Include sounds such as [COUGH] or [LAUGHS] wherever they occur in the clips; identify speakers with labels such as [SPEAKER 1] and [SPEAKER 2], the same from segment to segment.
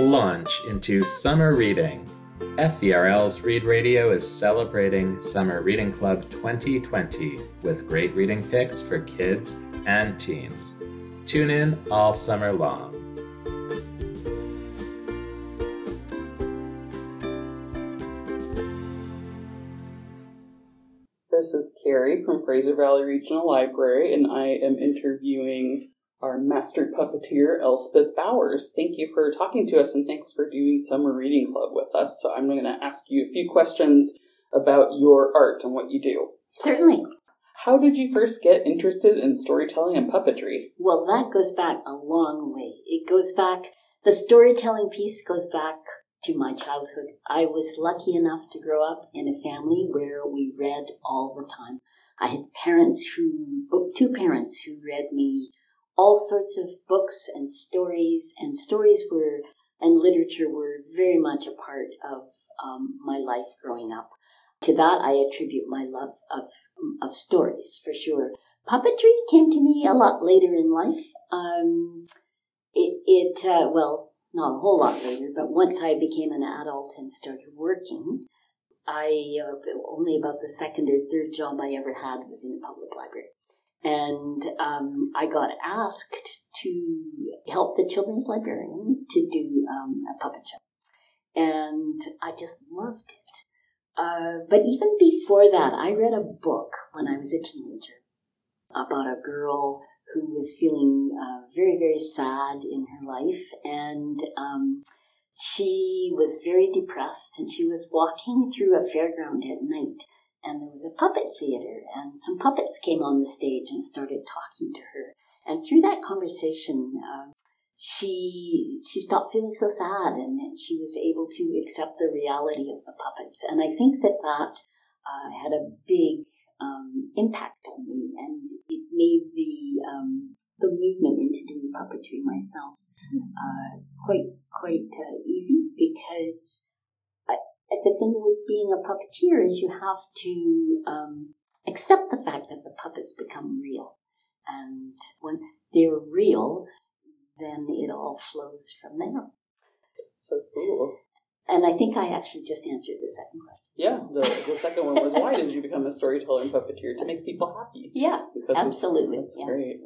[SPEAKER 1] launch into summer reading. FVRL's Read Radio is celebrating Summer Reading Club 2020 with great reading picks for kids and teens. Tune in all summer long.
[SPEAKER 2] This is Carrie from Fraser Valley Regional Library, and I am interviewing our master puppeteer, Elspeth Bowers. Thank you for talking to us, and thanks for doing Summer Reading Club with us. So, I'm going to ask you a few questions about your art and what you do.
[SPEAKER 3] Certainly.
[SPEAKER 2] How did you first get interested in storytelling and puppetry?
[SPEAKER 3] Well, that goes back a long way. It goes back, the storytelling piece goes back to my childhood. I was lucky enough to grow up in a family where we read all the time. I had parents who, oh, two parents who read me all sorts of books and stories, and stories were, and literature were very much a part of um, my life growing up. To that, I attribute my love of, of stories, for sure. Puppetry came to me a lot later in life. Um, it, it uh, well, not a whole lot later, but once I became an adult and started working, I uh, only about the second or third job I ever had was in a public library. And um, I got asked to help the children's librarian to do um, a puppet show. And I just loved it. Uh, but even before that, I read a book when I was a teenager about a girl who was feeling uh, very, very sad in her life. And um, she was very depressed and she was walking through a fairground at night. And there was a puppet theater, and some puppets came on the stage and started talking to her. And through that conversation, uh, she she stopped feeling so sad, and she was able to accept the reality of the puppets. And I think that that uh, had a big um, impact on me, and it made the um, the movement into doing puppetry myself uh, quite quite uh, easy because The thing with being a puppeteer is you have to um, accept the fact that the puppets become real, and once they're real, then it all flows from there.
[SPEAKER 2] So cool.
[SPEAKER 3] And I think I actually just answered the second question.
[SPEAKER 2] Yeah, the, the second one was why did you become a storyteller and puppeteer to make people happy?
[SPEAKER 3] Yeah, because absolutely.
[SPEAKER 2] That's
[SPEAKER 3] yeah.
[SPEAKER 2] great.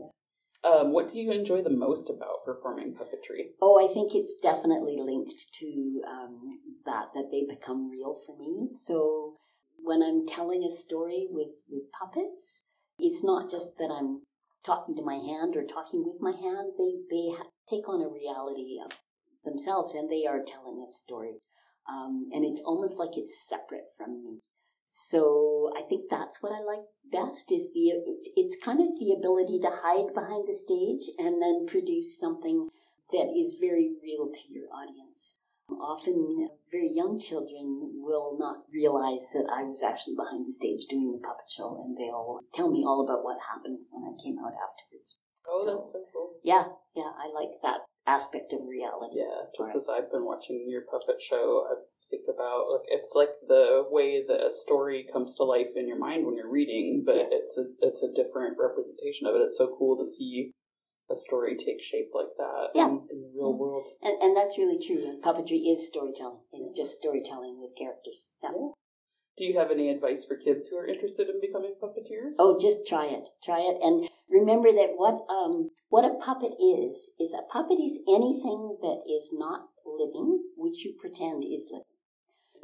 [SPEAKER 2] Um, what do you enjoy the most about performing puppetry?
[SPEAKER 3] Oh, I think it's definitely linked to um, that that they become real for me. So when I'm telling a story with with puppets, it's not just that I'm talking to my hand or talking with my hand. They they take on a reality of themselves and they are telling a story. Um, and it's almost like it's separate from me. So I think that's what I like best is the it's it's kind of the ability to hide behind the stage and then produce something that is very real to your audience. Often, very young children will not realize that I was actually behind the stage doing the puppet show, and they'll tell me all about what happened when I came out afterwards.
[SPEAKER 2] Oh, so, that's so cool.
[SPEAKER 3] Yeah, yeah, I like that aspect of reality.
[SPEAKER 2] Yeah, just right. as I've been watching your puppet show, I think about like it's like the way that a story comes to life in your mind when you're reading, but yeah. it's a it's a different representation of it. It's so cool to see a story take shape like that
[SPEAKER 3] yeah.
[SPEAKER 2] in, in the real yeah. world.
[SPEAKER 3] And and that's really true. Puppetry is storytelling. It's just storytelling with characters. Yeah.
[SPEAKER 2] Do you have any advice for kids who are interested in becoming puppeteers?
[SPEAKER 3] Oh, just try it. Try it and remember that what um what a puppet is is a puppet is anything that is not living which you pretend is living.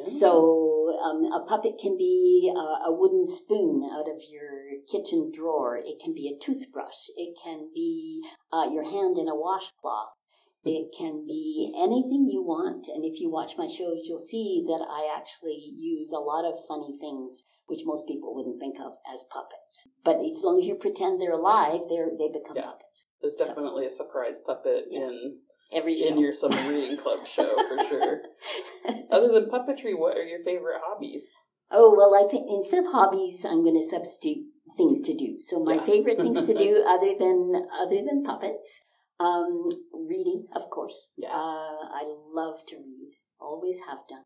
[SPEAKER 3] So um, a puppet can be a, a, wooden spoon out of your kitchen drawer. It can be a toothbrush. It can be uh, your hand in a washcloth. It can be anything you want. And if you watch my shows, you'll see that I actually use a lot of funny things, which most people wouldn't think of as puppets. But as long as you pretend they're alive, they're, they become yeah. puppets.
[SPEAKER 2] There's definitely so, a surprise puppet yes. in
[SPEAKER 3] every show.
[SPEAKER 2] in your summer reading club show for sure. [LAUGHS] Other than puppetry, what are your favorite hobbies?
[SPEAKER 3] Oh well, I think instead of hobbies, I'm going to substitute things to do. So my yeah. favorite things to do, [LAUGHS] other than other than puppets, um, reading, of course.
[SPEAKER 2] Yeah.
[SPEAKER 3] Uh, I love to read. Always have done.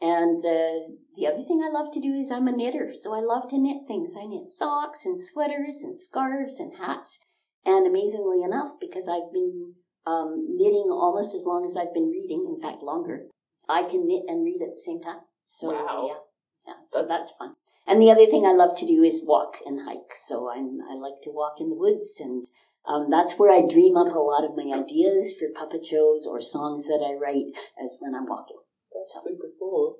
[SPEAKER 3] And uh, the other thing I love to do is I'm a knitter, so I love to knit things. I knit socks and sweaters and scarves and hats. And amazingly enough, because I've been um, knitting almost as long as I've been reading. In fact, longer. I can knit and read at the same time. So
[SPEAKER 2] Wow.
[SPEAKER 3] yeah, yeah. So
[SPEAKER 2] That's-
[SPEAKER 3] that's, fun. And the other thing I love to do is walk and hike. So I'm I like to walk in the woods, and um, that's where I dream up a lot of my ideas for puppet shows or songs that I write as when I'm walking.
[SPEAKER 2] That's super cool.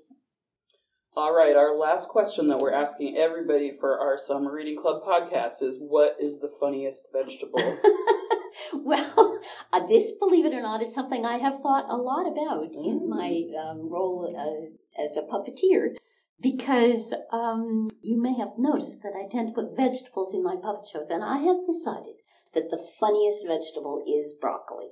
[SPEAKER 2] All right, our last question that we're asking everybody for our Summer Reading Club podcast is what is the funniest vegetable? [LAUGHS] [LAUGHS]
[SPEAKER 3] well, uh, this, believe it or not, is something I have thought a lot about in my um, role as, as a puppeteer. Because um, you may have noticed that I tend to put vegetables in my puppet shows, and I have decided that the funniest vegetable is broccoli.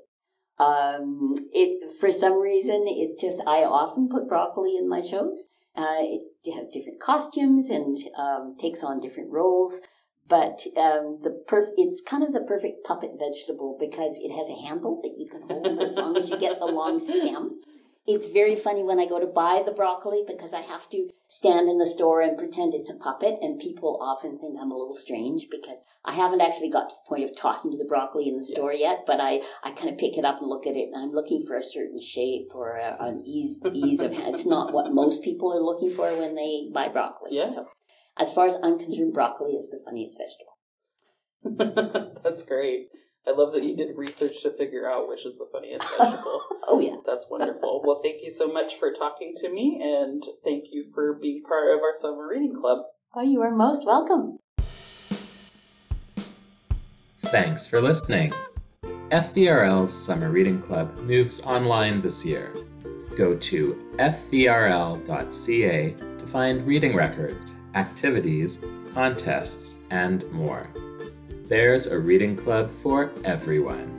[SPEAKER 3] Um, it for some reason it just I often put broccoli in my shows. Uh, it, has different costumes and um, takes on different roles but um, the perf- it's kind of the perfect puppet vegetable because it has a handle that you can hold as long as you get the long stem. It's very funny when I go to buy the broccoli because I have to stand in the store and pretend it's a puppet, and people often think I'm a little strange because I haven't actually got to the point of talking to the broccoli in the store yet. But I, I kind of pick it up and look at it, and I'm looking for a certain shape or a, an ease ease of. It's not what most people are looking for when they buy broccoli.
[SPEAKER 2] Yeah.
[SPEAKER 3] So, as far as I'm concerned, broccoli is the funniest vegetable. [LAUGHS]
[SPEAKER 2] That's great. I love that you did research to figure out which is the funniest vegetable. [LAUGHS]
[SPEAKER 3] Oh yeah.
[SPEAKER 2] That's wonderful. Well, thank you so much for talking to me, and thank you for being part of our Summer Reading Club.
[SPEAKER 3] Oh, you are most welcome.
[SPEAKER 1] Thanks for listening. FVRL's Summer Reading Club moves online this year. Go to fvrl.ca to find reading records, activities, contests, and more. There's a reading club for everyone.